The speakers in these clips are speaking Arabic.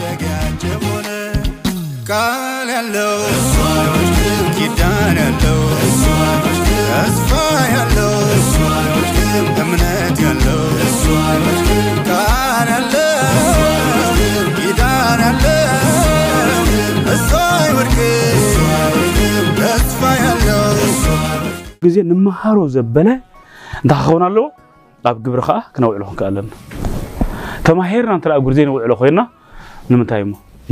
የተጋጀ ቃል ያለው ኪዳን ያለው ተስፋ ያለው እምነት ያለው ቃል ያለው ኪዳን ያለው ተስፋ ያለው ንመሃሮ ዘበለ ክኸውን ኣለዎ ኣብ ግብሪ ከዓ ክነውዕሎ ክንከኣለና ተማሂርና እንተ ኮይና ንምንታይ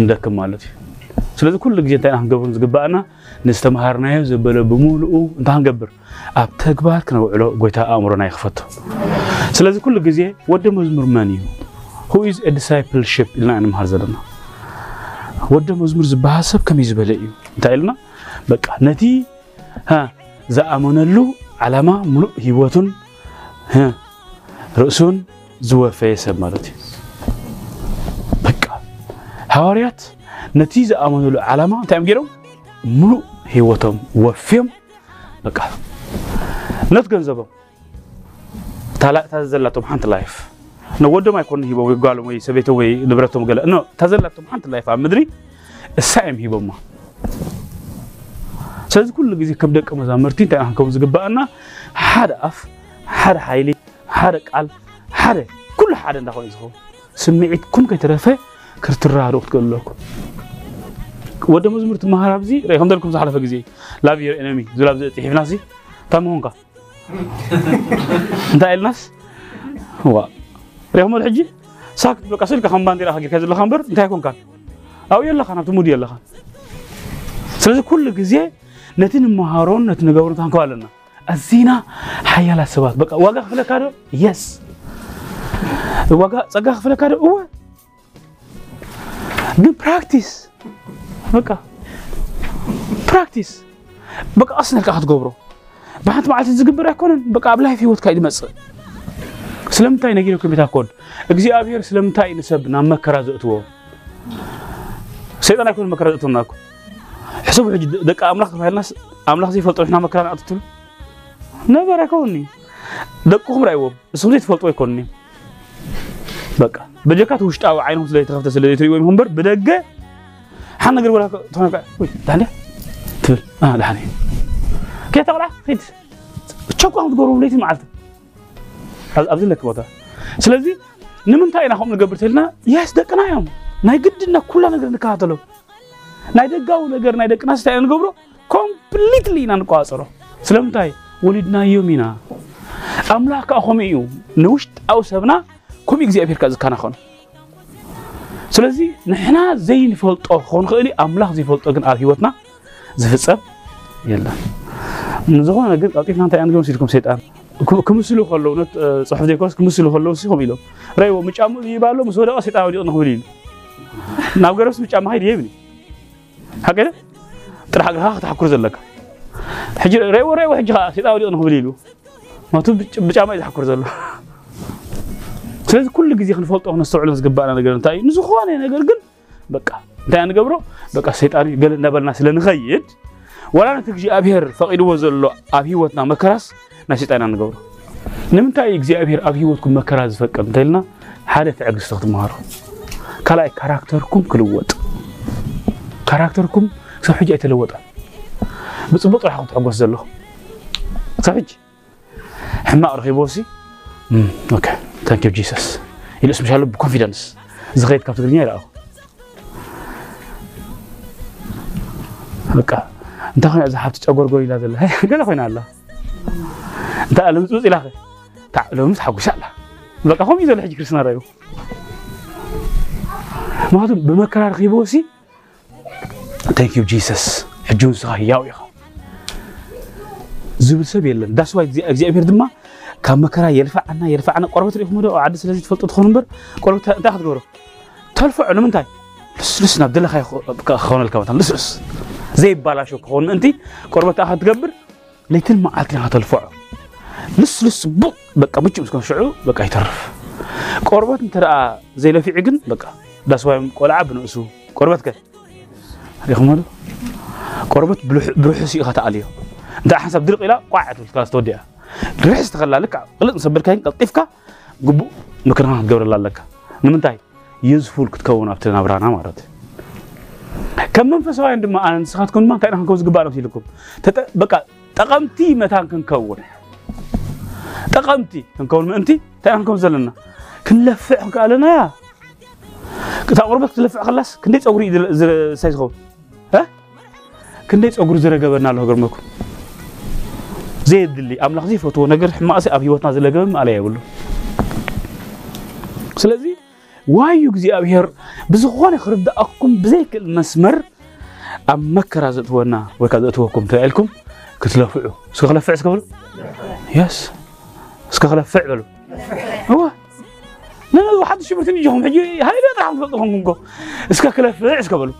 ንደክም ማለት እዩ ስለዚ ኩሉ ግዜ እንታይ ኢና ክንገብሮም ዝግባእና ንዝተምሃርናዮ ዘበለ ብምሉኡ እንታይ ክንገብር ኣብ ተግባር ክነውዕሎ ጎይታ ኣእምሮና ይክፈቶ ስለዚ ኩሉ ግዜ ወዲ መዝሙር መን እዩ ሁ ኢዝ ኤ ዲሳይፕል ሽፕ ኢልና ንምሃር ዘለና ወዲ መዝሙር ዝበሃል ሰብ ከመይ ዝበለ እዩ እንታይ ኢልና በቃ ነቲ ዝኣመነሉ ዓላማ ሙሉእ ሂወቱን ርእሱን ዝወፈየ ሰብ ማለት እዩ ሐዋርያት ነቲ ዝኣመንሉ ዓላማ እንታይ እዮም ገይሮም ሙሉእ ህይወቶም ወፍዮም በቃ ነቲ ገንዘቦም ታላእታ ዘላቶም ሓንቲ ላይፍ ንወዶም ኣይኮኑ ሂቦም ወይ ጓሎም ወይ ሰበይቶ ወይ ንብረቶም ገለ ኖ እታ ዘላቶም ሓንቲ ላይፍ ኣብ ምድሪ እሳ እዮም ሂቦማ ስለዚ ኩሉ ግዜ ከም ደቂ መዛሙርቲ እንታይ ክንከም ዝግባአና ሓደ ኣፍ ሓደ ሓይሊ ሓደ ቃል ሓደ ኩሉ ሓደ እንዳኾነ ዝኸውን ስምዒት ኩም ከይተረፈ ክርትራ ክርትራዶ ገለኩ ወደ መዝሙር ትመሃር ኣብዚ ከም ደልኩም ዝሓለፈ ግዜ ላቭ ዩር ኤነሚ ዝላብ ኣብዚ ፅሒፍና ሲ እንታይ ምኾንካ እንታይ ኢልናስ ዋ ሪኹም ል ሕጂ ሳክ በቃ ስልካ ከም ባንዴራ ጌርካ ዘለካ እምበር እንታይ ኮንካ ኣብኡ ኣለካ ናብቲ ሙድ ኣለካ ስለዚ ኩሉ ግዜ ነቲ ንመሃሮን ነቲ ንገብሮ ንታንከብ ኣለና ኣዝና ሓያላት ሰባት ዋጋ ክፍለካ ዶ የስ ዋጋ ፀጋ ክፍለካ ዶ እወ ዱ ፕራክቲስ በቃ ፕራክቲስ በቃ ኣስነልካ ክትገብሮ ብሓንቲ መዓልቲ ዝግበር ኣይኮነን በቃ ኣብ ላይፍ ሂወትካ እዩ ዝመፅእ ስለምንታይ ነጊሮ ክቤት ኣኮን እግዚኣብሔር ስለምንታይ ንሰብ ናብ መከራ ዘእትዎ ሰይጣን ኣይኮነ መከራ ዘእትዎ ናኩ ሕሰቡ ሕጂ ደቂ ኣምላኽ ተባሂልናስ ኣምላኽ ዘይፈልጦ ሕና መከራ ንኣትትሉ ነበር ኣይከውኒ ደቅኹም ርኣይዎም ንስኹም ዘይትፈልጥዎ ኣይኮንኒ በቃ በጀካት ውሽጣዊ ዓይኑ ስለ ተኸፍተ ስለ ዘይትሪእዎ ይኹን እምበር ብደገ ሓን ነገር ወላ ትኾነ ወይ ድሓንያ ትብል ድሓን እዩ ከ ተቆልዓ ከድ ቸኳም ትገብሮ ለይቲ መዓልቲ ኣብዚ ለክ ቦታ ስለዚ ንምንታይ ኢና ከምኡ ንገብር ትልና ያስ ደቅና እዮም ናይ ግድና ኩላ ነገር ንከታተሎ ናይ ደጋዊ ነገር ናይ ደቅና ስታይ ኢና ንገብሮ ኮምፕሊትሊ ኢና ንቋፀሮ ስለምንታይ ወሊድናዮም ኢና ኣምላኽ ከዓ ከምኡ እዩ ንውሽጣዊ ሰብና ከምኡ እግዚኣብሔር ከዓ ዝከናኸኑ ስለዚ ንሕና ዘይንፈልጦ ክኾን ክእል ኣምላኽ ዘይፈልጦ ግን ኣብ ሂወትና ዝፍፀም የለን ንዝኾነ ግን ቀልጢፍና እንታይ ኣንግብ ወሲድኩም ሰይጣን ክምስሉ ከለዉ ፅሑፍ ዘይኮስ ክምስሉ ከለዉ ስኹም ኢሎም ራይዎ ምጫሙ ይባሎ ምስ ወደቀ ሰይጣን ወዲቕ ንክብል ኢሉ ናብ ገረብስ ምጫማ ከይድ የብኒ ሓቀደ ጥራሕ እግርኻ ክተሓኩር ዘለካ ሕጂ ራይዎ ራይዎ ሕጂ ከዓ ሰይጣን ወዲቕ ንክብል ኢሉ ምክንያቱ ብጫማ እዩ ዝሓኩር ዘሎ سلازي كل جزي خنفولت أو نستوعب لازم قبل أنا قلنا تاي نزخوان أنا قل قل بقى تاي أنا قبره بقى سيد أري قل نبل ناس لنا غيد ولا أنا تكجي أبهر فقيد وزل له أبي وطنا مكراس ناس تاي أنا قبره نم تاي جزي أبهر أبي وطكم مكراس فكم تلنا حالة عقل استخدمها كلاي كاركتركم كل وط كاركتركم صحيح جاي تلوط بس بطل حقت عقل زلوا صحيح حما أرخي بوسي أوكي ታንክ ዩ ጂሰስ ኢሉ ስፔሻሉ ብኮንፊደንስ ዝኸይድ ካብ ትግርኛ ይረኣኹ በቃ እንታይ ኮይና እዛ ሓብቲ ጨጎርጎር ኢላ ዘላ ገለ ኮይና ኣላ እንታይ ኣለም ፅውፅ ኢላ ሎሚ ተሓጒሳ ኣላ በቃ ከምኡ እዩ ዘሎ ሕጂ ክርስትና ራእዩ ምክንያቱም ብመከራ ረኺቦ ሲ ታንክ ዩ ጂሰስ ሕጂ ንስኻ ህያው ኢኻ ዝብል ሰብ የለን ዳስ ዋይ እግዚኣብሔር ድማ ካብ መከራ የርፋዓና የርፋዓና ቆርበት ሪኢኹም ዶ ዓዲ ስለዚ ትፈልጡ ትኾኑ እምበር ቆርበት እንታይ ክትገብሮ ተልፍዑ ንምንታይ ልስልስ ናብ ደለኻ ክኸውነልካ ቦታ ልስልስ ዘይባላሾ ክኸውን እንቲ ቆርበት ኣኻ ትገብር ለይትን መዓልትን ኢኻ ተልፍዖ ልስልስ ፅቡቕ በቃ ምጭ ምስኮን ሽዑ በቃ ይተርፍ ቆርበት እንተ ደኣ ዘይለፊዕ ግን በቃ ዳስዋይ ቆልዓ ብንእሱ ቆርበት ከ ሪኢኹም ዶ ቆርበት ብርሑስ ኢኻ ተኣልዮ ده حسب درق إلى قاعد في الكلاس توديه ريح استغل لك قلت نصبر كاين قطيفك قبو نكرهنا تقبر الله لك نمنتاي يزفول كتكون أبتنا برانا مرات كم من منفسوا عندما أنا نسخاتكم ما كأنا كوز قبارة في لكم بقى تقمتي متى كنكون تقمتي كنكون مأنتي تأنا هنكوز لنا كنلفع قالنا يا كنت كتقربك تلفع خلاص كنديت أوري سايز خون ها كنديت أقرز رجبنا له قرمكم زيد اللي أم زي فتوه نجر ما أسي أبي وطن زلك ما عليه يقوله سلزي واي يجزي أبيهر بزخوان خرب ده بزيك المسمر أم مكر زت ونا وكذا توكم فعلكم كتلو فعلوا سكخلا فعل سكبل يس سكخلا فعلوا هو لا لا واحد شو بتني جهم حجي هاي لا ترى عم تفضلهم كم كو سكخلا فعل سكبل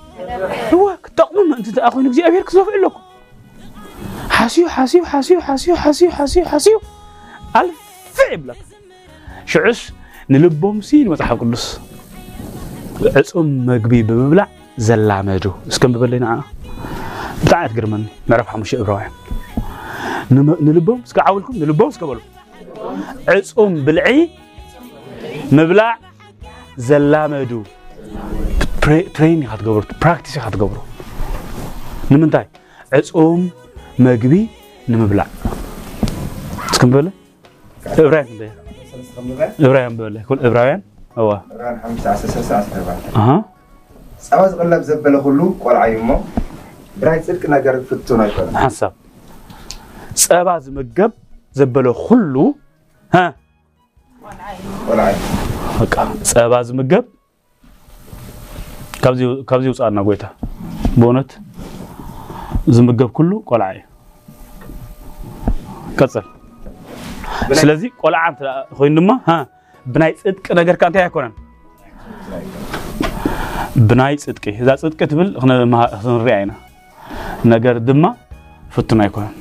هو تقوم أنت تأخذ نجزي أبيهر كتلو فعلكم حاسيو حاسيو حاسيو حاسيو حاسيو حاسيو حاسيو ألف عبلك شعس نلبهم سين وتحقق النص عصم مقبي بمبلع زلع مجو اسكن ببلي نعنا جرمن قرمان نعرف حمش إبراهيم نلبهم اسكا عاولكم نلبهم اسكا بلو عصم بلعي مبلع زلع مجو تريني خاطر قبرو براكتيسي خاطر قبرو نمنتاي عصم መግቢ ንምብላዕ እስከም በለ ዕብራይን በለ ዕብራይን በለ ኩል ዕብራውያን እዋ ፀባ ዝቕለብ ዘበለ ኩሉ ቆልዓ እዩ እሞ ብራይ ፅድቂ ነገር ፍቱን ኣይኮነ ሓሳብ ፀባ ዝምገብ ዘበለ ኩሉ ፀባ ዝምገብ ካብዚ ውፃእና ጎይታ ብእውነት ዝምገብ ኩሉ ቆልዓ እዩ كسر سلازي قلع انت خوين دما ها بناي صدق ነገር ካንተ አይኮነን بناي صدق اذا صدق تبل خنري عينا ነገር ድማ ፍቱን አይኮነን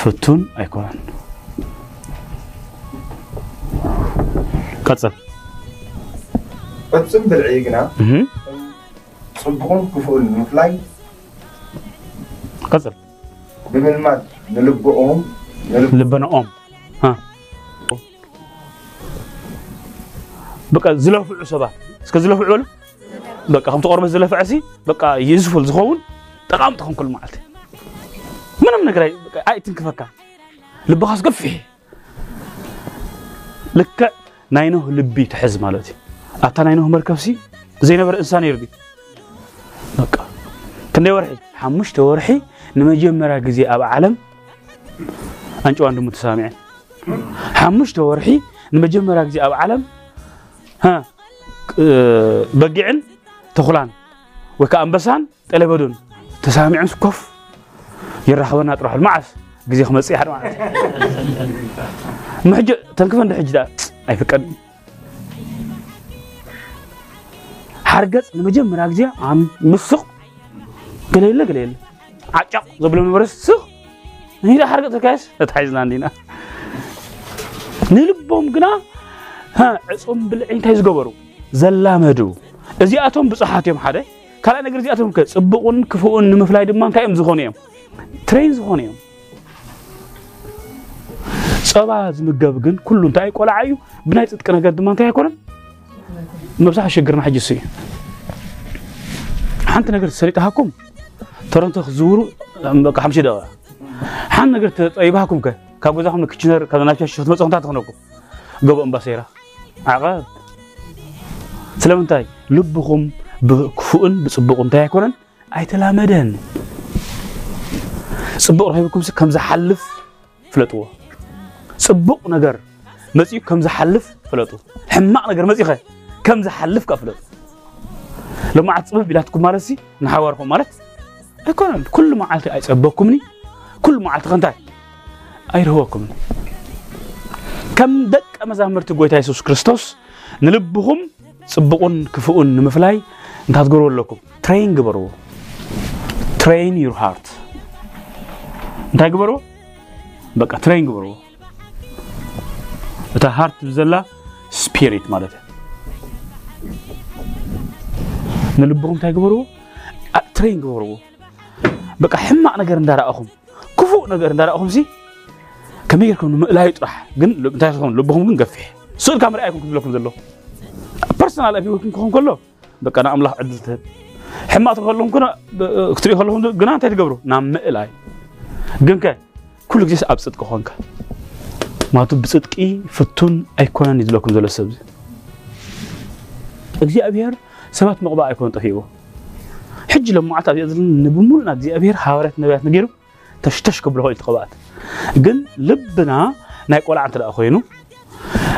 ፍቱን አይኮነን ቀጽል ፍጹም ብልዒ ግና ፅቡቕን ክፉእን ምፍላይ ቀጽል ብምልማድ ንልብኦም لبنا أم ها بقى زلف العصبة سك بقى هم تقرب بقى يزف الزخون تقام تخون كل معلته من من قري عايت كفكا لب خاص قفي لك ناينه لبي تحز مالتي أتى ناينه مركب سي زين بر إنسان يردي أنت وأنت متسامعين حمشت ورحي نمجمع زي أو علم ها آه، بقعن تخلان وكأنبسان تلبدون تسامعين سكوف يرحونا تروح المعس جزي خمسة حد معس محج تنكفن الحج ده أي فكر حرقت نمجمع زي عم مسخ قليل قليل عجق قبل ما سخ هنا حركة تركاش تحيزنا عندنا نلبهم قنا ها عصم بالعين تايز قبرو زلامدو ازياتهم بصحاتهم حدا كلا نجر ازياتهم كصبقون كفؤون مفلاي دما كايم زخونيهم ترين زخونيهم ፀባ ዝምገብ ግን ኩሉ እንታይ ቆልዓ እዩ ብናይ ፅጥቂ ነገር ድማ እንታይ ኣይኮነን መብዛሕ ሸግርና ሕጂ እሱ እዩ ሓንቲ ነገር ሰሪጥሃኩም ተረንቶ ክዝውሩ በቃ حنا قلت أي بحكمك كابو زحمة كتشنر كذا ناس يشوفون مسون تاتو نوكو جوب أم بسيرة عقاب سلام تاي لبكم بكفون بسبكم تاي كونن أي تلامدن سبق رهيبكم كم زحلف فلتوه سبق نجر مسيو كم زحلف فلتو حماء نجر مسيو كم زحلف كفلتو لما عتصب بلا تكون مارسي نحاوركم مارس أكون كل ما عتصبكمني ኩሉ መዓልትኸ እንታይ ኣይርህወኩምን ከም ደቀ መዛሙርቲ ጎይታ የሱስ ክርስቶስ ንልብኹም ፅቡቁን ክፉኡን ንምፍላይ እንታይ ትገብርዎ ኣለኩም ትሬይን ግበርዎ ትሬይን ዩር ሃርት እንታይ ግበርዎ በቃ ትሬይን ግበርዎ እታ ሃርት ብዘላ ስፒሪት ማለት ንልብኹም እንታይ ግበርዎ ትሬይን ግበርዎ በቃ ሕማቅ ነገር እንዳረኣኹም كفو نجر دار أهم زي كم يركون لا يطرح جن لبتاعكم لبهم جن قفه سؤال كامر أيكم كم لكم دلوا personal أبي يكون كم كله بك أنا أملا عدلت حما تخلون كنا كتري خلون جنا تيجي قبرو نام مئلاي جن كه كل جيس أبسط كهانك ما تبسط كي فتون أيكون نزل لكم دلوا سبز أجزي أبيار سمعت مقبل أيكون تهيبو حج لما عتاد يزن نبمول نجزي أبيار حوارات نبيات نجرو تشتشكو بلهو التقوات جن لبنا نايك ولا عن تلقى خوينو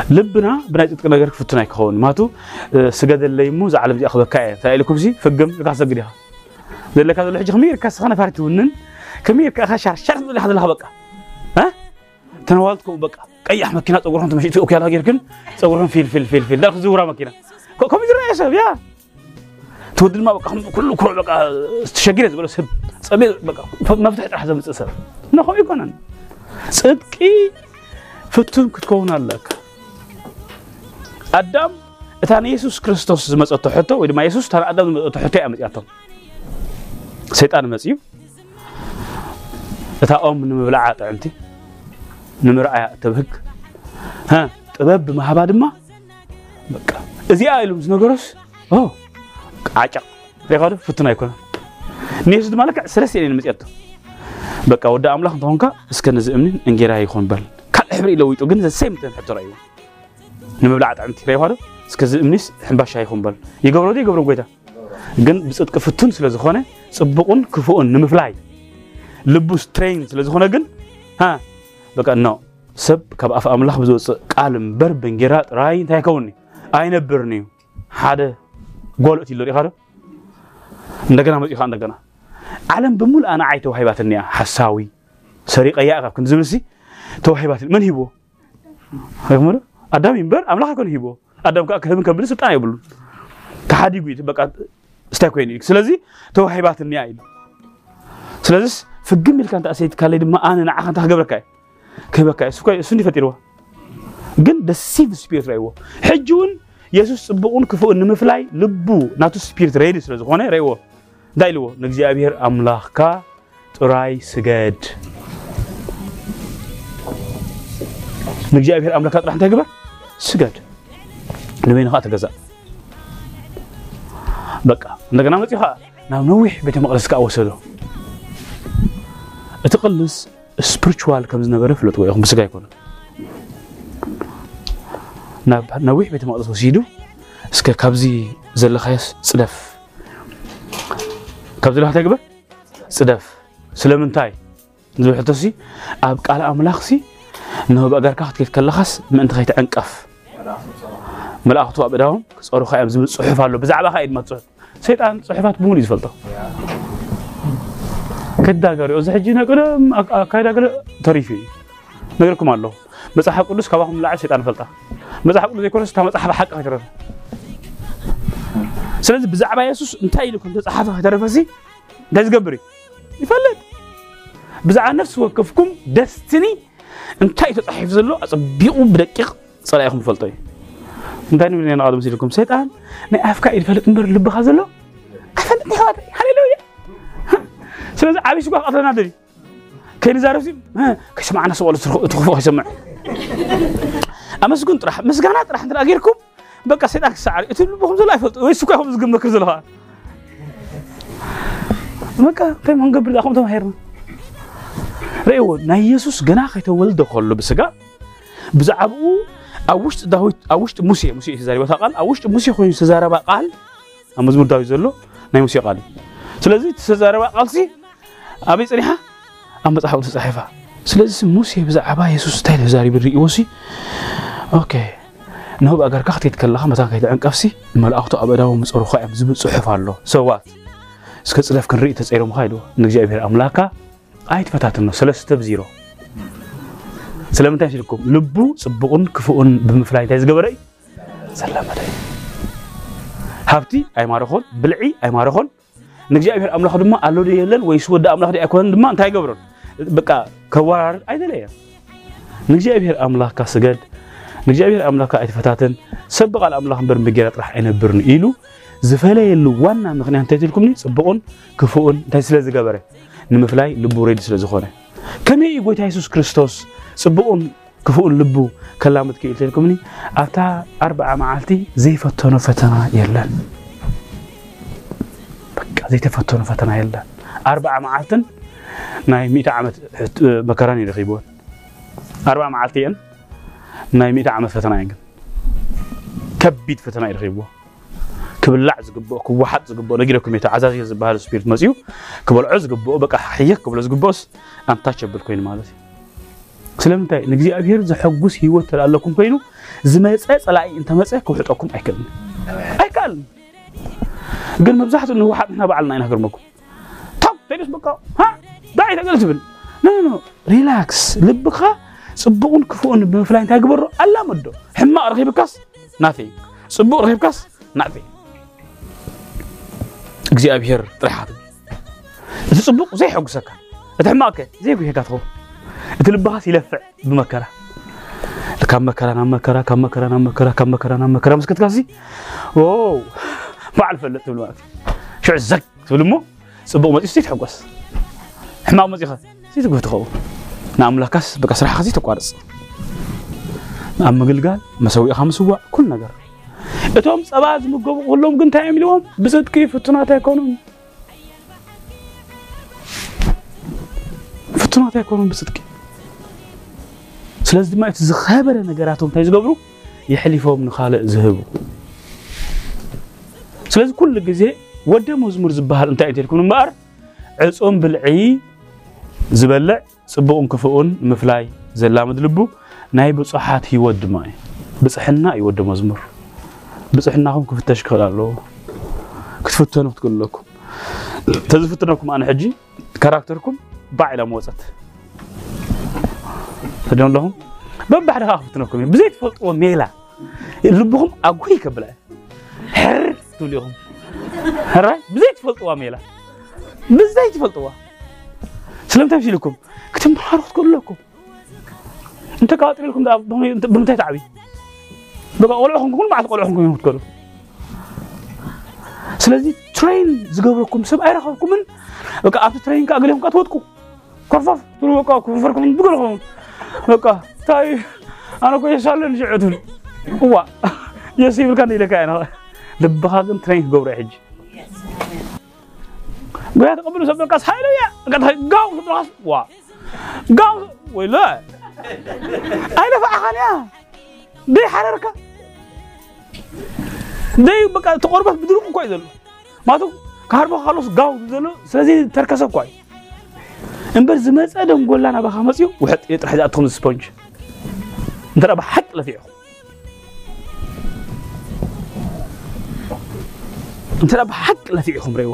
لبنا بنا يتقى نغرك فتنايك خوني ماتو آه، سقاد الليموز عالم دي أخذ كاية تايلو كبزي فقم لقاسة قريها ذي اللي كادو لحجي خمير كاسخانة فارتي ونن كمير كاخشار شرط اللي حد لها بقى ها تنوالتكو بقى اي احمد كينات اقرهم تمشي اوكي على غير كن اقرهم فيل فيل فيل فيل دارك زورا مكينة كم يدرون يا شباب يا تودين ما بقى كل كل بقى تشجيره تقول سب سب بقى مفتح الحزم تسب نخو يكونن صدقي فتون كتكون لك ادم اتان يسوس كريستوس مزاتو حتو ودي ما يسوس تان ادم مزاتو حتو يا مزاتو سيطان مزيو اتا ام من مبلع طعمتي نمرعي تبهك ها طبب ما هبا دما بقى ازي ايلو زنغروس اوه عاجق ليخاله فتنة يكون نيس دمالك سلسة يعني المسيرته بقى ودا أملاخ تهونك اسكن زمن إنجيرا يكون بل كل حبر إلى ويتو جن زسيم تنحط رأيه نمبلعت عمتي ليخاله اسكن زمنيس حباش يكون بل يقبلوا دي يقبلوا قيدا جن بصدق فتون سلا زخانة صبقون كفؤون نمفلاي لبوس ترين سلا زخانة جن ها بقى نو سب كاب أف أملاخ بزوج قال مبر بنجيرا راي تهيكوني أين برنيو حدا ጎልኦት ይሎ ሪኻ ዶ እንደገና መፂኻ እንደገና ዓለም ብሙሉ ኣነ ዓይ ተዋሂባትኒ እያ ሓሳዊ ሰሪቀያ ኢኻ ክንዲ ዝብል ሲ ተዋሂባትኒ መን ሂቦ ይኹም ዶ ኣዳም እዩ እምበር ኣምላኽ ኮን ሂቦ ኣዳም ከዓ ክህብን ከብልን ስልጣን የብሉን ተሓዲጉ እዩ በቃ ስታይ ኮይኑ እዩ ስለዚ ተዋሂባትኒ እያ ኢሉ ስለዚ ፍግም ኢልካ እንታ ሰይት ካልይ ድማ ኣነ ንዓኻ እንታ ክገብረካ እየ ክህበካ እየ እሱ እንዲ ፈጢርዋ ግን ደሲቭ ስፒሪት ረእይዎ ሕጂ እውን ኢየሱስ ጽቡቕን ክፉእን ንምፍላይ ልቡ ናቱ ስፒሪት ሬዲ ስለ ዝኾነ ርእይዎ እንታይ ኢልዎ ንእግዚኣብሔር ኣምላኽካ ጥራይ ስገድ ንእግዚኣብሔር ኣምላኽካ ጥራሕ እንታይ ግበር ስገድ ንበይንኻ ተገዛእ በቃ እንደገና መፅኡ ከዓ ናብ ነዊሕ ቤተ መቕደስ ከዓ ወሰዶ እቲ ቅልስ ስፒሪቹዋል ከም ዝነበረ ፍለጥዎ ኢኹም ብስጋ ይኮነ ناب نويح بيت مقدس وسيدو اسك كابزي زلخيس صدف كابزي لو حتكبه صدف سلمن تاي نزو حتسي اب قال املاخسي انه بقدر كحت كيف كلخس ما انت خيت انقف ملاخته ابداهم صورو خيام زم صحف الله بزعبه خايد ما صحف سيطان صحفات مول يزفلطه كدا غير اوزحجي نقدم كايدا غير تريفي نقولكم الله مسحب قدوس كواهم لا عشيت أنا فلتا مسحب قدوس يكون استا مسحب حق هجرة سلز بزعبا يسوس انتايلو كنت تسحب هجرة فسي دايز قبري يفلت بزعب نفس وقفكم دستني انتايلو تسحب زلو أصبيعو بدكيق صلاحكم فلتاي انتايلو من ينا عدم سيلكم سيطان ني أفكا يفلت نبر لبخا زلو أفلت نخاطي هاليلويا سلز عبيش قوة أطلنا دري كاين زارف سيم كاش معنا سوالو تخفوها يسمع ኣመስግን ጥራሕ ምስጋና ጥራሕ እንተ ጌርኩም በቃ ሰይጣን ክሰዓር እቲ ልብኹም ዘሎ ኣይፈልጡ ወይ ስኳ ይኹም ዝግመክር ዘለዋ በቃ እንታይ ክንገብር ዳኹም ተማሂርና ርእይዎ ናይ ኢየሱስ ገና ከይተወልደ ከሎ ብስጋ ብዛዕባኡ ኣብ ውሽጢ ዳዊት ኣብ ውሽጢ ሙሴ ሙሴ ተዛሪበታ ቃል ኣብ ውሽጢ ሙሴ ኮይኑ ዝተዛረባ ቃል ኣብ መዝሙር ዳዊት ዘሎ ናይ ሙሴ ቃል እዩ ስለዚ ዝተዛረባ ቃልሲ ኣበይ ፀኒሓ ኣብ መፅሓፍ ተፃሒፋ ስለዚ ሙሴ ብዛዕባ የሱስ እንታይ ተዛሪቡ ንሪእዎ ሲ ኦኬ ንሆብ ኣገርካ ክትከድ ከለኻ መታ ከይትዕንቀፍሲ መላእኽቱ ኣብ ኣእዳዎም ዝፀርኹ እዮም ዝብል ፅሑፍ ኣሎ ሰዋት እስከ ፅለፍ ክንርኢ ተፀይሮምካ ኢልዎ ንእግዚኣብሔር ኣምላኽካ ኣይትፈታትኖ ሰለስተ ብዚሮ ስለምንታይ ሲልኩም ልቡ ፅቡቕን ክፉኡን ብምፍላይ እንታይ ዝገበረ እዩ ዘለመደ እዩ ሃብቲ ኣይማረኾን ብልዒ ኣይማረኾን ንእግዚኣብሔር ኣምላኽ ድማ ኣሎ ዶ የለን ወይስ ወዲ ኣምላኽ ኣይኮነን ድማ እንታይ ይገብሮን በቃ ከወራር አይደለም ንእግዚአብሔር አምላኽካ ስገድ ንእግዚአብሔር አምላኽካ ኣይትፈታተን ሰብ ብቓል ኣምላኽ እምበር ብጌራ ጥራሕ ኣይነብርን ኢሉ ዝፈለየሉ ዋና ምክንያት እንታይ ትልኩምኒ ፅቡቕን ክፉኡን እንታይ ስለ ዝገበረ ንምፍላይ ልቡ ሬድ ስለ ዝኾነ ከመይ እዩ ጎይታ የሱስ ክርስቶስ ፅቡቕን ክፉኡን ልቡ ከላምት ክኢል ተልኩምኒ ኣብታ ኣርባዓ መዓልቲ ዘይፈተኖ ፈተና የለን በቃ ዘይተፈተኖ ፈተና የለን ኣርባዓ መዓልትን ناي ميت عمت مكراني رخيبون أربع معلتين ناي ميت عمت فتنة يعني كبيت فتنة رخيبون كبل لعز قبوا كبو حد قبوا نجيركم يتع عزاز يز بهار سبيرت مزيو كبل عز قبوا بقى حيك كبل عز قبوس أم تاتش بالكوين مالتي سلام تاي نجزي أبير زحوجوس هي وتر الله كم كينو زميت أس على أنت مسح كوحت أكم أكل أكل قل مبزحت إنه واحد هنا بعلنا ينهجر مكم طب تجلس بقى ها داعي تقدر تبل لا لا ريلاكس لبك صبون كفون بمفلاين تاكبر الا مدو حما رخي بكاس ناثي صبو رخي بكاس ناثي اجزي ابيهر طرحات اذا صبوك زي حق سكا اذا حماك زي كوي هكاتو اذا لبها سيلفع بمكرة كم مكرة نام مكرة كم مكرة نام مكرة كم مكرة نام مكرة مسكت كاسي اوه ما عرف اللي تقول شو عزك تقول امو صبوك ما تستيت حقوس حما مزيخه زيد قلت خو نعم لكاس بكاس راح خزيت قارص نعم مقلقال مسوي خمس سوا كل نجر اتوم صباز مقو كلهم كنت عاملهم بزد كيف فتنات يكونون فتنات يكونون بزد كيف سلازم ما يتزخابر نجراتهم تيجي قبرو يحلفوا من خالق ذهبوا سلازم كل جزء ودا مزمر زبهر انت عندك يكونون بار عصام بالعي زبلع سبقون كفؤون مفلاي زلام دلبو ناي بصحات يود ماي بصحنا يود مزمر بصحنا هم كيف تشكل الله كتفتون تقول لكم تزفتون انا حجي كاركتركم بعلى موزت تدون لهم بم بعد خافتون لكم بزيت فوت وميلا لبهم اقوي كبلا هر تقول لهم هر بزيت فوت وميلا بزيت فوت سلام تمشي لكم قلت ما اعرف تقول لكم انت قاطر لكم بنت تعبي بقى اقول لكم كل ما اقول لكم يموت كله سلازي ترين زغبركم سب اي رخكم من بقى اف ترين كاغليكم كتوتكو كرفف تروا بقى كفركم بقولكم بقى تاي طيب، انا كو يشالن شعتون هو يسيب كان لك انا لبخا ترين غبر حجي ምክንያቱም ቅብሉ ሰብ ደቃስ ሃይለየ ጋው ሰብ ደቃስ ዋ ጋው ወይለ ኣይነፋዓኻን እያ ደይ ሓረርካ ደይ በቃ ተቆርበት ብድሩቅ እኳ እዩ ዘሎ ማለቱ ካሃርቦ ካልኦስ ጋው ዘሎ ስለዚ ተርከሰ እኳ እዩ እምበር ዝመፀ ደንጎላ ናባኻ መፅኡ ውሕጥ እየ ጥራሕ ዝኣትኹም ስፖንጅ እንተደ ብሓቂ ለፊዕኹ እንተደ ብሓቂ ለፊዕኹም ረይዎ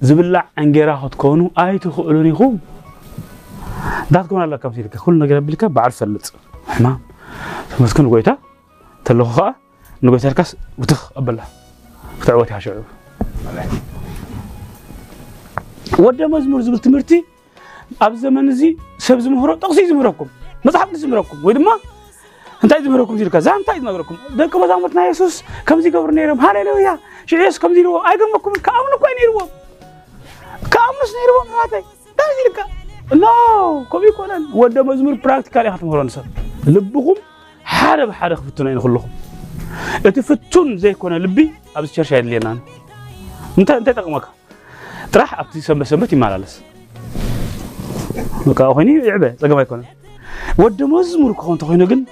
زبلع انجيرا هات كونو اي تخولوني خو دات كون الله كم سيرك كل نجرب لك بعرف فلت ما مسكن غويتا تلوخا نغويتا كاس وتخ ابلا فتعوتي حشعو ودا مزمر زبل تمرتي اب زمن زي سبز مهرو طقسي زمركم مصحف زمركم ويدما انت عايز مركم زيرك زعم انت عايز مركم ده كم زعمتنا يسوس كم زي كبرنيرم هاليلويا شو يسوس كم زيرو اي كم كم كم نكوينيرو እነሱ ነይሩ ማታይ ዳዚ ልካ ኖ ከምኡ ይኮነን ወደ መዝሙር ፕራክቲካሊ ኢኻ ትምህሮን ሰብ ልብኹም ሓደ ብሓደ ክፍትና እዩ ንክለኹም እቲ ፍቱን ዘይኮነ ልቢ ኣብዚ ቸርሻ የድልየና እንታይ እንታይ ጠቕመካ ጥራሕ ኣብቲ ሰንበት ሰንበት ይመላለስ በቃ ኮይኑ ይዕበ ፀገም ኣይኮነን ወደ መዝሙር ክኾን እንተኮይኑ ግን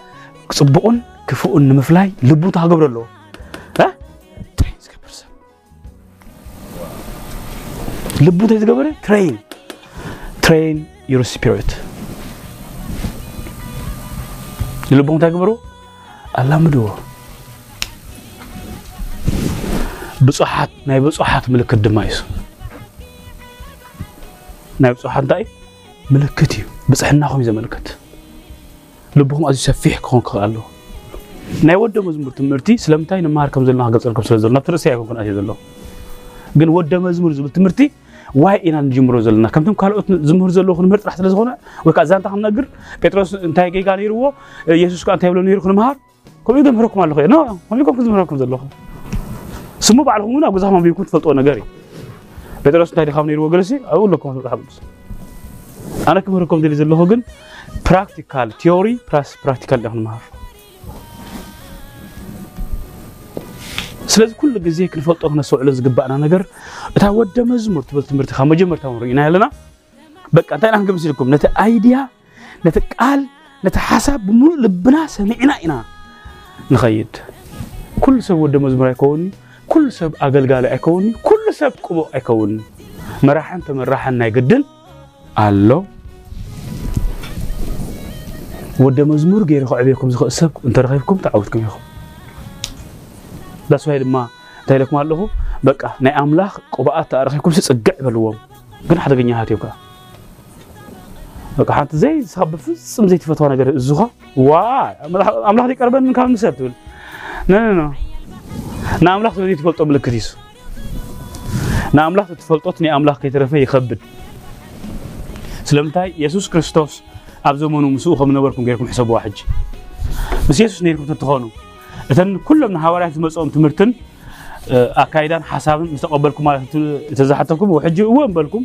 ፅቡቕን ክፉኡን ንምፍላይ ልቡ እንታ ክገብር ኣለዎ ልቡ ተዝገበረ ትሬን ትሬን ዩር ስፒሪት ልቦም ተግብሮ አላምድዎ ብፁሓት ናይ ብፁሓት ምልክት ድማ እዩ ናይ ብፁሓት እንታይ ምልክት እዩ ብፅሕናኹም እዩ ዘመልክት ልቡኹም ኣዝዩ ሰፊሕ ክኾን ክኽእል ኣለዎ ናይ ወደ መዝሙር ትምህርቲ ስለምንታይ ንምሃር ከም ዘለና ክገልፀልኩም ስለ ዘሎ ናብቲ ርእሲ ኣይኮንኩን ኣትየ ዘሎ ግን ወደ መዝሙር ዝብል ትምህርቲ ዋይ ኢና ንጅምሮ ዘለና ከምቶም ካልኦት ዝምህር ዘለዎ ክንምህር ጥራሕ ስለ ዝኾነ ወይ ከዓ እዛ እንታ ክንነግር ጴጥሮስ እንታይ ጌጋ ነይርዎ ኢየሱስ ከዓ እንታይ ብሎ ነይሩ ክንምሃር ከምኡ ዘምህረኩም ኣለኹ እየ ከመይኩም ክዝምህረኩም ዘለኹ ስሙ ባዕልኩም እውን ኣብ ገዛኹም ኣንቢብኩም ትፈልጥዎ ነገር እዩ ጴጥሮስ እንታይ ዲኻብ ነይርዎ ገለሲ ኣብኡ ኣለኩም መፅሓፍ ቅዱስ ኣነ ክምህረኩም ድል ዘለኹ ግን ፕራክቲካል ቴዎሪ ፕራክቲካል ዳ ክንምሃር ስለዚ ኩሉ ግዜ ክንፈልጦ ክነሰውዕ ዝግባእና ነገር እታ ወደ መዝሙር ትብል ትምህርቲ ካብ መጀመርታ ንሪኢና ኣለና በቃ እንታይ ኢና ክንገብ ስልኩም ነቲ ኣይድያ ነቲ ቃል ነቲ ሓሳብ ብሙሉእ ልብና ሰሚዕና ኢና ንኸይድ ኩሉ ሰብ ወደ መዝሙር ኣይከውኒ ኩሉ ሰብ ኣገልጋሊ ኣይከውኒ ኩሉ ሰብ ቁቡዕ ኣይከውኒ መራሕን ተመራሕን ናይ ግድን ኣሎ ወደ መዝሙር ገይሩ ክዕብየኩም ዝኽእል ሰብ እንተረኺብኩም ተዓወትኩም ኢኹም دسوه ما تيلك ماله بقى نعمله قبائط أرخيكم سجع بالوام جن حدا جنيه هاتيوكا بقى حتى زي صاحب فز مزيت فتوانا قر الزخة وااا عمله هذيك أربعة من كام نسيت تقول نو نو نو نعمله تقولي تفلت أملك كريس نعمله تفلت أتني أملك كي ترفع يخبر سلمتاي يسوع كريستوس أبزو منو مسوخ من نوركم غيركم حسب واحد بس يسوع نيركم تتخانو እተን ኩሎም ንሃዋርያት ዝመፅኦም ትምህርትን ኣካይዳን ሓሳብን ምስ ተቐበልኩም ማለት ተዛሓተኩም ሕጂ እዎ እምበልኩም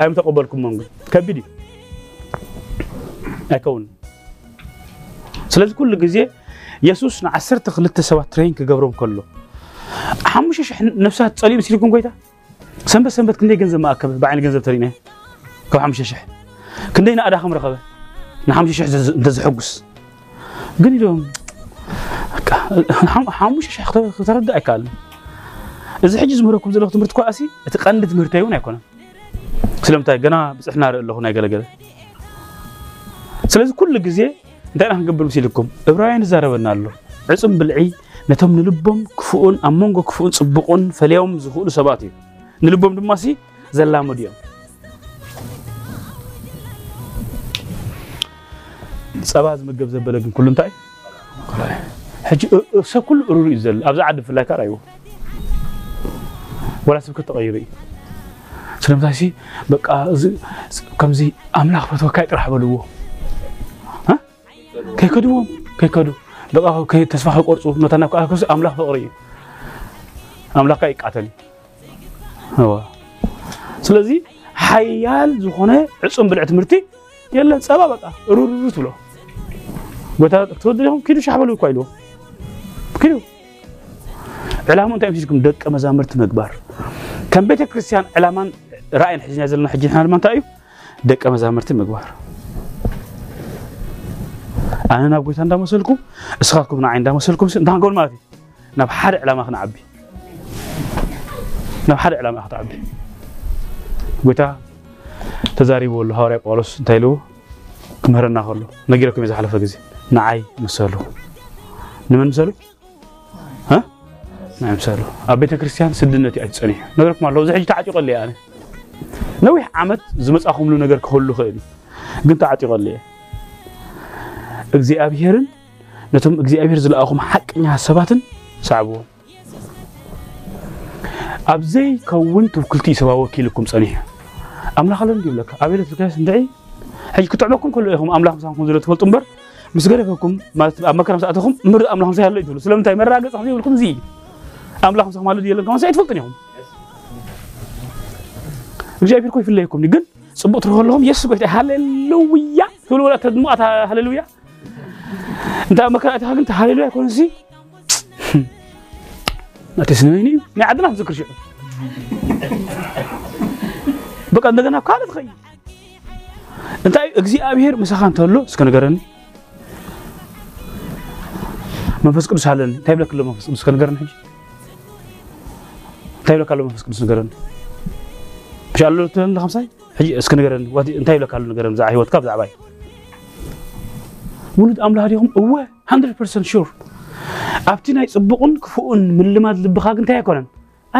ኣይም ተቐበልኩሞም ግን ከቢድ እዩ ኣይከውን ስለዚ ኩሉ ግዜ የሱስ ንዓሰርተ ክልተ ሰባት ትሬን ክገብሮም ከሎ ሓሙሽተ ሽሕ ነፍሳት ፀሊኡ ምስሊኩም ጎይታ ሰንበት ሰንበት ክንደይ ገንዘብ ማእከበ ብዓይኒ ገንዘብ ተሪእና ካብ ሓሙሽተ ሽሕ ክንደይ ንኣዳኹም ረኸበ ንሓሙሽተ ሽሕ እንተዝሕጉስ ግን ኢሎም ሓሙሽተ ሽሕ ክተረድእ ኣይከኣልን እዚ ሕጂ ዝምህረኩም ዘለኹ ትምህርቲ ኳዓሲ እቲ ቀንዲ ትምህርቲ እውን ኣይኮነን ስለምንታይ ገና ብፅሕና ርኢ ኣለኹ ናይ ገለገለ ስለዚ ኩሉ ግዜ እንታይ ኢና ክንገብር ምስ ኢልኩም ዕብራውያን ይዛረበና ኣሎ ዕፁም ብልዒ ነቶም ንልቦም ክፉኡን ኣብ መንጎ ክፉኡን ፅቡቁን ፈልዮም ዝኽእሉ ሰባት እዩ ንልቦም ድማ ሲ ዘላመዱ እዮም ፀባ ዝምገብ ዘበለ ግን ኩሉ እንታይ እዩ ሕጂ ሰብ ኩሉ እሩር እዩ ዘሎ ኣብዛ ዓዲ ብፍላይ ከዓ ራእይዎ ወላ ስብከት ተቐይሩ እዩ ስለምታይ ሲ በቃ ከምዚ ኣምላኽ ፈትወካይ ጥራሕ በልዎ ከይከድዎም ከይከዱ በቃ ተስፋ ከቆርፁ ነታ ናብ ክስ ኣምላኽ ፍቕሪ እዩ ኣምላኽካ ይቃተል እዩ ስለዚ ሓያል ዝኾነ ዕፁም ብልዕ ትምህርቲ የለን ፀባ በቃ ሩርሩ ትብሎ ጎታ ክትወድ ዲኹም ኪዱ ሻሕበሉ እኳ ኢልዎም تفكروا علامون تعرف شكم دك أما زامرت مكبر كم بيت كريستيان علامان رأي حج نازلنا حج نحن علامان تعرف دك أما زامرت مكبر أنا نبغي تندا مسلكم إسخاتكم نعين دا مسلكم سن ده نقول ما في نبحر علامة نعبي نبحر علامة نعبي قلت تزاري بول هاري بولس تيلو كمهرنا هلو نجيركم إذا حلف جزي نعي مسلو نمن مسلو نعم سالو أبيت كريستيان سدنتي أتصنيح نقولك ما لو زحج تعتقد لي أنا نويح عمد زمت أخوم له نقولك كله خيري قلت تعتقد لي أجزي أبيهرن نتم أجزي أبيهر زل أخوم حقني هسباتن صعبوهم أبزي كونت وكلتي سوا وكيلكم صنيح أملاخ لن يقول لك أبيلة الكاس ندعي حي كتعبكم كلهم أملاخ مسامكم زلت فلتنبر مسجرفكم ما أمكرم سأتكم مر أملاخ سهل يقولوا سلام تاي مرة أجلس أخذي يقولكم زي املاح بصح مالو ديال الكونسي يتفكنيهم رجع في الكوي في الله يكون نقل صبوت روح لهم يس قلت هللويا تقولوا لا تدموا هللويا انت ما كانت هاك انت هللويا يكون زي ما تسنيني ما عندنا ذكر شيء بقى عندنا قالت خي انت اجزي ابيير مسخان تولو سكن غرن منفس قدس هلن تايبلك لو منفس قدس كنغرن حجي እንታይ ይብለካ ኣሎ መንፈስ ቅዱስ ንገረኒ ብሻ ኣሎ ትብለኒ ከምሳይ ሕጂ እስኪ ንገረኒ እንታይ ይብለካ ኣሎ ንገረኒ ብዛዕባ ሂወትካ ብዛዕባ እዩ ውሉድ ኣምላኽ ዲኹም እወ 100 ፐርሰንት ሹር ኣብቲ ናይ ፅቡቕን ክፉኡን ምልማድ ልብኻ ግን እንታይ ኣይኮነን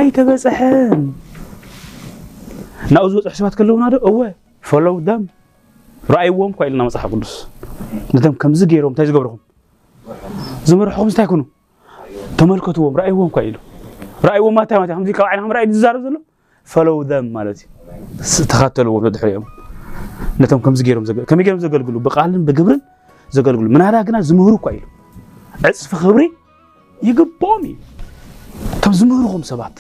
ኣይተበፅሐን ናብኡ ዝበፅሑ ሰባት ከለውና ዶ እወ ፈለው ደም ረኣይዎም ኳ ኢልና መፅሓፍ ቅዱስ ነቶም ከምዚ ገይሮም እንታይ ዝገብርኹም ዝመርሕኹም እንታይ ኩኑ ተመልከትዎም ረኣይዎም ኳ ኢሉ رأي وما تهمت همزي كاب عينهم رأي زارب زلو فلو ذم مالتي تخاتلوا ومدحيهم نتم كم زغيرهم زغل كم يغيرهم زغلغلو بقالن بغبرن قلوا من هذا كنا زمهرو كايلو عصف خبري يجب يغبومي تم زمهرهم سبات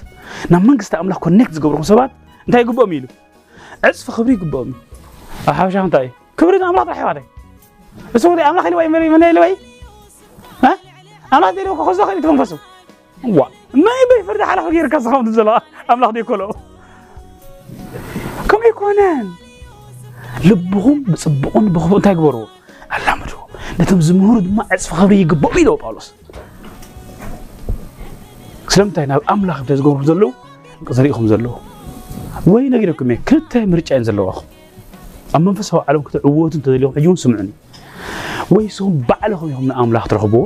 نعم من منغست املاك كونكت زغبرهم سبات انت يجب يغبومي يلو عصف خبري يجب يغبومي احاوش تاي كبري املاك راح يوالي بس هو املاك اللي وين من اللي وين ها املاك اللي هو ديرو اللي تفهم فسوا واه ما يبي يفرد على فقير كسخوف دزلا أم لخدي كله كم يكونان لبهم بصبقون بخبون تكبروا الله مجو نتم زمهور دماء عصف خبري يقبو بيلو باولوس سلمتاي انا أملاخ بتزقون زلو قصريكم زلو ወይ ነጊረኩም እየ ክልተ ምርጫ اخو اما ኣብ መንፈሳዊ ዓለም ክትዕወቱ እንተዘለኹም ሕጂ እውን ስምዑኒ ወይ ስኹም ባዕልኹም ኢኹም ንኣምላኽ ትረኽብዎ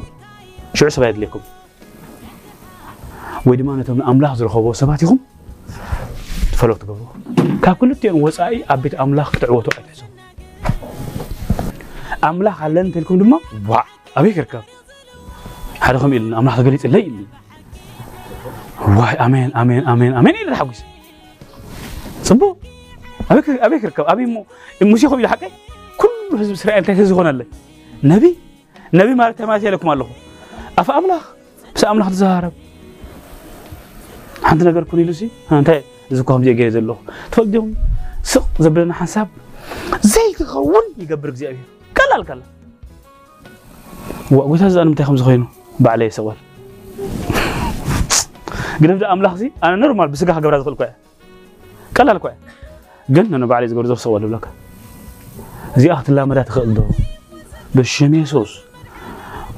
ሽዑ ሰብ የድልየኩም ويدي ما نتهم أملاه زرخوا سباتهم فلوت قبوا كاكل تين وصاي أبيت أملاه تعوه تعيسهم أملاه هلن تلكم دم وا أبي كرك هذا خميل أملاه تقولي تلاقيني وا آمين آمين آمين آمين إلى الحوش صبوا أبي كرك أبي كرك أبي مو المشي خو يلحقه كل حزب إسرائيل تحس زغنا له نبي نبي ما رتماسي لكم الله أفا أملاه بس أملاه تزهرب حنت نجار كوني لسي هانتا زكوم جي جيز الله تقول ديهم سق زبرنا حساب زي تخون يقبر زي أبي كلا الكلا وقلت هذا أنا متخمس خينو بعلي سوال قلنا بدأ أملاح زي أنا نورمال بس كه قبر أقول كوي كلا الكوي قلنا أنا بعلي زقور زو سوال لك زي أخت الله مدات خلدو بشمي سوس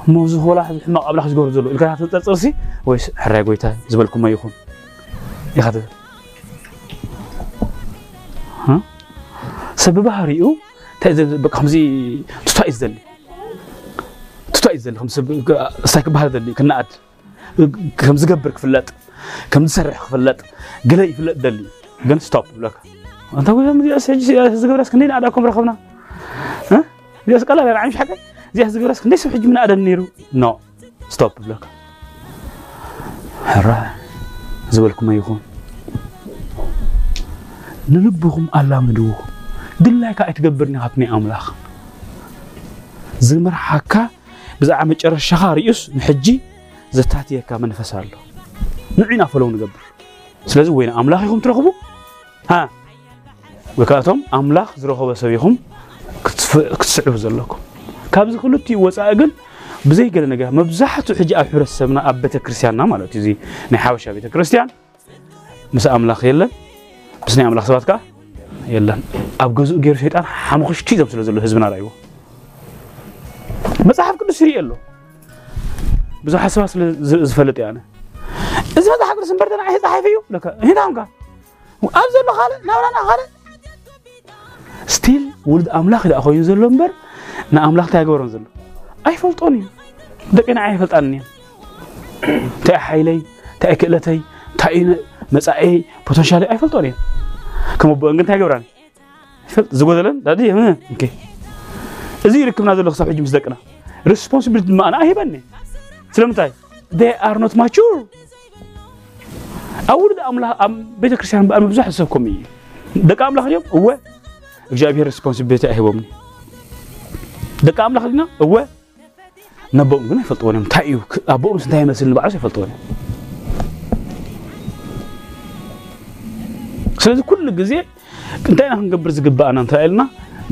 موزو هو لاحظ ما أبلاح زقور زلو الكلام تنتصر سي ويس حرق ويتا زبلكم ما يخون ياخذ ها سبب هاريو تاذ بقى خمزي تتايز ذل سبب ذل خمس سايك بهذا اللي كنعد كم زقبر كفلات كم تسرح كفلات قال يفلات دلي قال ستوب لك انت ويا مدي زقبر اسك ندين عداكم رخبنا ها دي اسك لا لا مش حاجه زي زقبر اسك ليس حج من ادم نيرو نو ستوب لك حرا زبلكم ما يكون ንልብኹም ኣላምድዎ ድላይካ ኣይትገብርኒ ሃብኒ ኣምላኽ ዝመርሓካ ብዛዕባ መጨረሻኻ ርእዩስ ንሕጂ ዘታትየካ መንፈስ ኣሎ ንዑ ኢና ፈለው ንገብር ስለዚ ወይና ኣምላኽ ኢኹም ትረኽቡ ወይ ከዓ እቶም ኣምላኽ ዝረኸበ ሰብ ኢኹም ክትስዕቡ ዘለኩም ካብዚ ክልቲኡ ወፃኢ ግን ብዘይ ገለ ነገር መብዛሕትኡ ሕጂ ኣብ ሕብረተሰብና ኣብ ቤተክርስትያንና ማለት እዩ ናይ ሓበሻ ቤተክርስትያን ምስ ኣምላኽ የለን بسنا يا ملاك سباتك يلا أبجوز غير شيطان هم خوش تيجي بسلا زلوا حزبنا رايو مصحف قدس يلو ብዙ ሓሳባት ስለ ዝፈልጥ እያ ኣነ እዚ መፅሓፍ ቅዱስ እምበር ተናይ ተፃሒፈ እዩ ሂናምካ ኣብ ዘሎ ካልእ ናብራና ካልእ ስቲል ውሉድ ኣምላኽ ኢዳ ኮይኑ ዘሎ እምበር ንኣምላኽ እንታይ ኣይገበሮን ዘሎ ኣይፈልጦን እዩ ደቂና ኣይፈልጣንን እየ እንታይ ሓይለይ እንታይ ክእለተይ እንታይ مسائي بوتنشالي أيفلتون يعني كم بعنك تاعي قبران فل زبودلن ده دي هم أوكي إذا يركبنا ذلك في جمز ذكرنا responsibility ما أنا بني سلام سلمتاي they are not mature أول ده أملا أم بيت كريشان بأم بزح سبكم يجي دك أملا خليهم هو እግዚአብሔር responsibility አይህቦምኒ بني ኣምላኽ ዲና خلينا هو ግን ኣይፈልጥዎን እዮም እንታይ እዩ ኣቦኦም ስንታይ ይመስል ንባዕሉ ስለዚህ ኩሉ ግዜ እንታይ ክንገብር ዝግባእና እንታይ ኢልና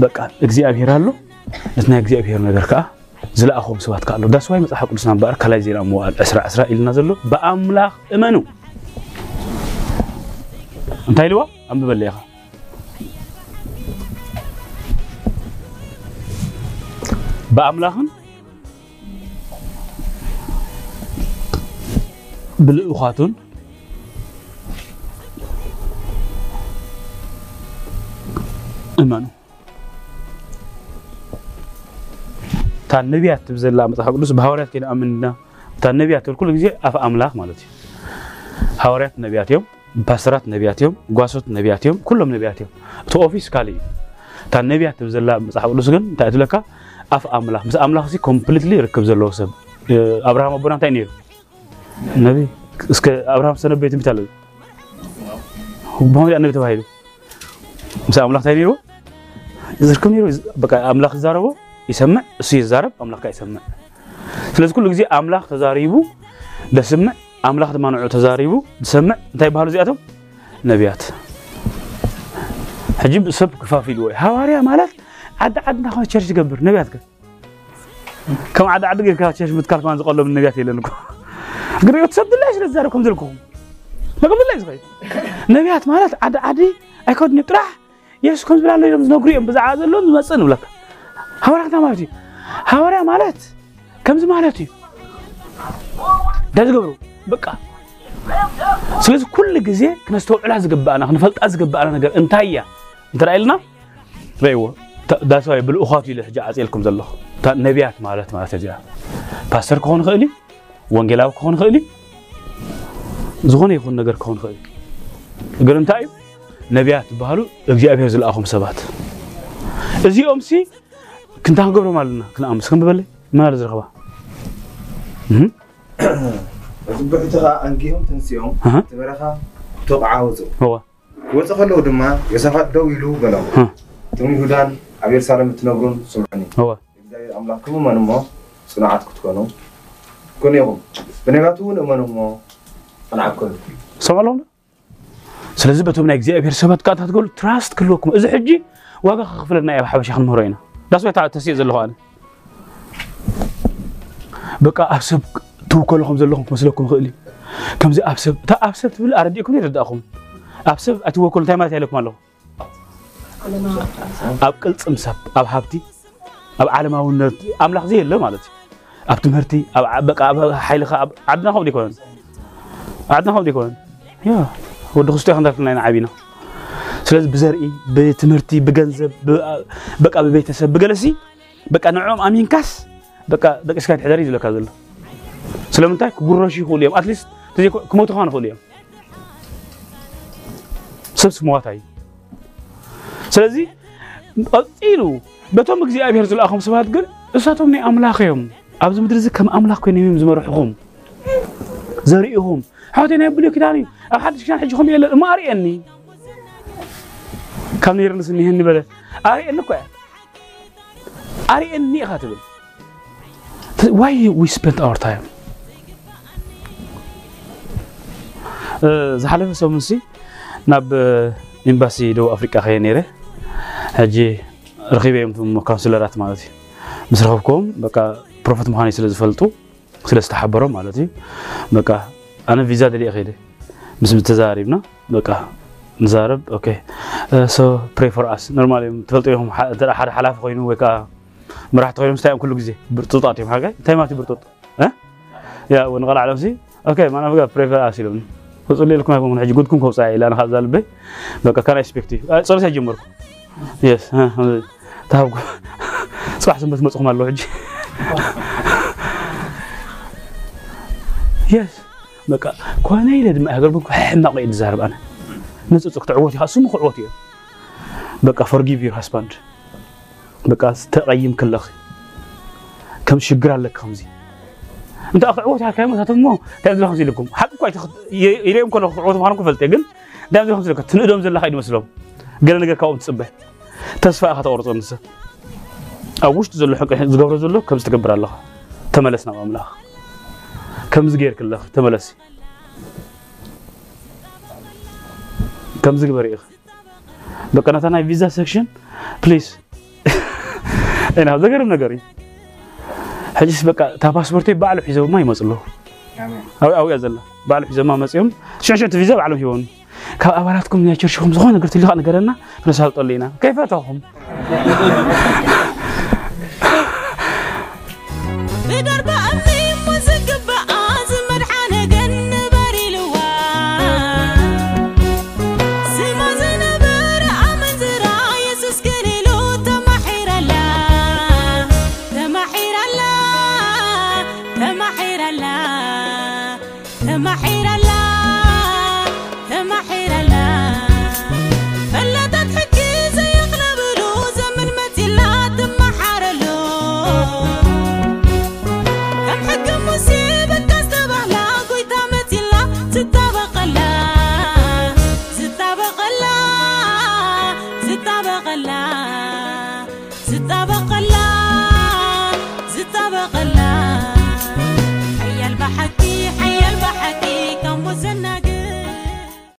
በቃ እግዚአብሔር ኣሎ እቲ ናይ እግዚኣብሔር ነገር ከዓ ዝለኣኾም ሰባት ከዓ ኣሎ ዳስዋይ መፅሓፍ ቅዱስና እምበር ካልኣይ ዜና ምዋል 20 ኢልና ዘሎ ብኣምላኽ እመኑ እንታይ ኢልዋ ኣንብበለ ኢኻ ብኣምላኽን ብልኡኻቱን እመኑ። ታነቢያት ብዘላ መጽሐፍ ቅዱስ በሐዋርያት ገይና ኣምንና እታ ነቢያት ኩሉ ግዜ አፍ አምላክ ማለት እዩ ሐዋርያት ነቢያት እዮም ፓስተራት ነቢያት እዮም ጓሶት ነቢያት እዮም ኩሎም ነቢያት እዮም እቲ ኦፊስ ካልእ እዩ እታ ነቢያት ትብ ቅዱስ ግን እንታይ ትብለካ ኣፍ ኣምላኽ ምስ ኣምላኽ እዚ ኮምፕሊትሊ ርክብ ዘለዎ ሰብ ኣብርሃም ኣቦና እንታይ ነይሩ ነቢ እስከ ኣብርሃም ዝተነበየ ትንቢት ኣለዩ ብመንያ ነቢ ተባሂሉ ምስ ኣምላኽ እንታይ ነይሩ ዝርከብ ነይሩ በቃ ኣምላኽ ዝዛረቦ ይሰምዕ እሱ ይዛረብ ኣምላኽ ከዓ ይሰምዕ ስለዚ ኩሉ ግዜ ኣምላኽ ተዛሪቡ ደስምዕ ኣምላኽ ድማ ንዑ ተዛሪቡ ዝሰምዕ እንታይ ይባሃሉ እዚኣቶም ነቢያት ሕጂ ሰብ ክፋፊልዎ እዩ ሃዋርያ ማለት ዓዲ ዓዲ እናኾነ ቸርች ዝገብር ነቢያት ከ ከም ዓዲ ዓዲ ጌርካ ቸርች ምትካል ከማ ዝቐሎም ነቢያት የለን እኮ ግን ሪኦት ሰብ ድላይ ስለ ዝዛረብ ከም ዘለክኹም መቀም ድላይ ዝኸይድ ነቢያት ማለት ዓዲ ዓዲ ኣይከድኒ ጥራሕ ኢየሱስ ከም ዝብላ ኢሎም ዝነግሩ እዮም ብዛዕባ ዘሎን ዝመፅእ ንብለካ ሃዋርያታ ማለት እዩ ሃዋርያ ማለት ከምዚ ማለት እዩ ዳ ዝገብሩ በቃ ስለዚ ኩሉ ግዜ ክነስተውዕላ ዝግባእና ክንፈልጣ ዝግባእና ነገር እንታይ እያ እንተዳ ኢልና በይዎ ዳሰባይ ብልኡኻት ኢለ ሕጂ ዓፂልኩም ዘለኹ ነቢያት ማለት ማለት እዚኣ ፓስተር ክኾን ይኽእል እዩ ወንጌላዊ ክኾን ይኽእል እዩ ዝኾነ ይኹን ነገር ክኾን ይኽእል እዩ እግር እንታይ እዩ نبيات بهالو اجي ابيز الاخو سبات ازي امسي كنت هنقبر مالنا كنا امس كم بالي ما رز رغبه امم بعتها انقيهم تنسيهم تبرخا توقع عاوزو هو وتخلو دما يسفا دو يلو بلاو تم يهودان ابير سالم تنبرون سمعني هو اجي املاكم ما نمو صناعات كتكونو كونيهم بنيغاتون ما نمو انا عكل سمع لهم سلازم بتوم نجزي أبهر سبب كات هتقول تراست كلكم إذا حجي واقع خفلا نايا بحب شيخ المهرينا داس ويا تعال تسيز اللي هون بقى أحسب تو كلهم زلهم مسلكم خلي كم زي أحسب تا أحسب تقول أردي يكون يرد أخوهم أحسب أتو كل تايم على تعلق ماله أب كل سمسب أب حبتي أب عالم أون أم لحظي اللي مالتي أب تمرتي أب بقى أب حيلخ أب عدنا هم دي كون عدنا هم كون يا ودخلت عند ربنا عبينا سلاز بزرقي بتمرتي بجنزب بقى ببيت سب بجلسي بقى نعوم أمين كاس بقى بقى إسكان حداري زلك هذا له سلام تاي كبرشي خليهم أتليس تزي كموت خان خليهم سب سمواتاي سلازي أطيلو بتوم بجزي أبي هرزل أخهم سبات قل إساتهم أنا أملاخهم أبز مدرزك كم أملاخ كنيم زمرحهم زرقهم حوتينا بليو كداني أحد شكان حجهم يلا ما أري أني كم نيرن سني هني بلا أري أنك وين أري أني خاتبل why we spend our time ዝሓለፈ ሰሙንሲ ናብ ኤምባሲ ደቡብ ኣፍሪቃ ከየ ነይረ ሕጂ ረኪበ እዮም ካውንስለራት ማለት እዩ ምስ ረኸብከዎም በቃ ፕሮፌት ምዃነ ስለ ዝፈልጡ ስለ ዝተሓበሮም ማለት እዩ በቃ أنا فيزا دري أخيدي بسم بتزاربنا بقى نزارب أوكي أه، so pray for us نورمالي تفلت يوم ترى حد حلاف خوينو وكا مرحت خوينو مستعين كل جزء برتوت عطيهم حاجة تاي ما تي برتوط ها أه؟ يا ونقال على نفسي أوكي ما أنا بقى pray for us يلون وصلي لكم من حجي قدكم كوسا إلى أنا خذ البي بقى كان أسبكتي أه، صار سيجي مرك يس ها تهبكم صح سمت مسخ مال لوجي يس በቃ ኮነ ኢለ ድማ ሃገርኩ ሕማቕ እዩ ዝዛረብ ኣነ ንፅፅቅ ትዕወት ኢኻ ስሙ ክዕወት እዮ በቃ ፎርጊቭ ዩር ሃስባንድ በቃ ተቐይም ከለኺ ከም ሽግር ኣለክ ከምዚ እንተ ክዕወት ኢኻ ከመሳት እሞ እንታይ ዝለ ከምዚ ኢልኩም ሓቂ እኳ ኢለዮም ከለኹ ክዕወት ምዃኖም ክፈልጥ ግን እንታይ ዝለ ከምዚ ኢልካ ትንእዶም ዘለካ እዩ ድመስሎም ገለ ነገር ካብኦም ትፅበ ተስፋ ኢኻ ተቆርፆ ንሰብ ኣብ ውሽጡ ዘሎ ሕቂ ዝገብሮ ዘሎ ከም ዝትገብር ኣለኻ ተመለስ ናብ ኣምላኽ كم زجير كله تملسي كم زجبر إخ بكنا انا فيزا سكشن بليز أنا هذا قرب نقري حجس بكا تاباسبورتي بعلو حزب ما يمسله أو أو يزله بعلو حزب ما مسيهم شو شو تفيزا بعلو هيون ካብ ኣባላትኩም ናይ ቸርችኹም ዝኾነ ነገር ትልካ ነገረና ክነሳልጠሉ كيف ከይፈተኹም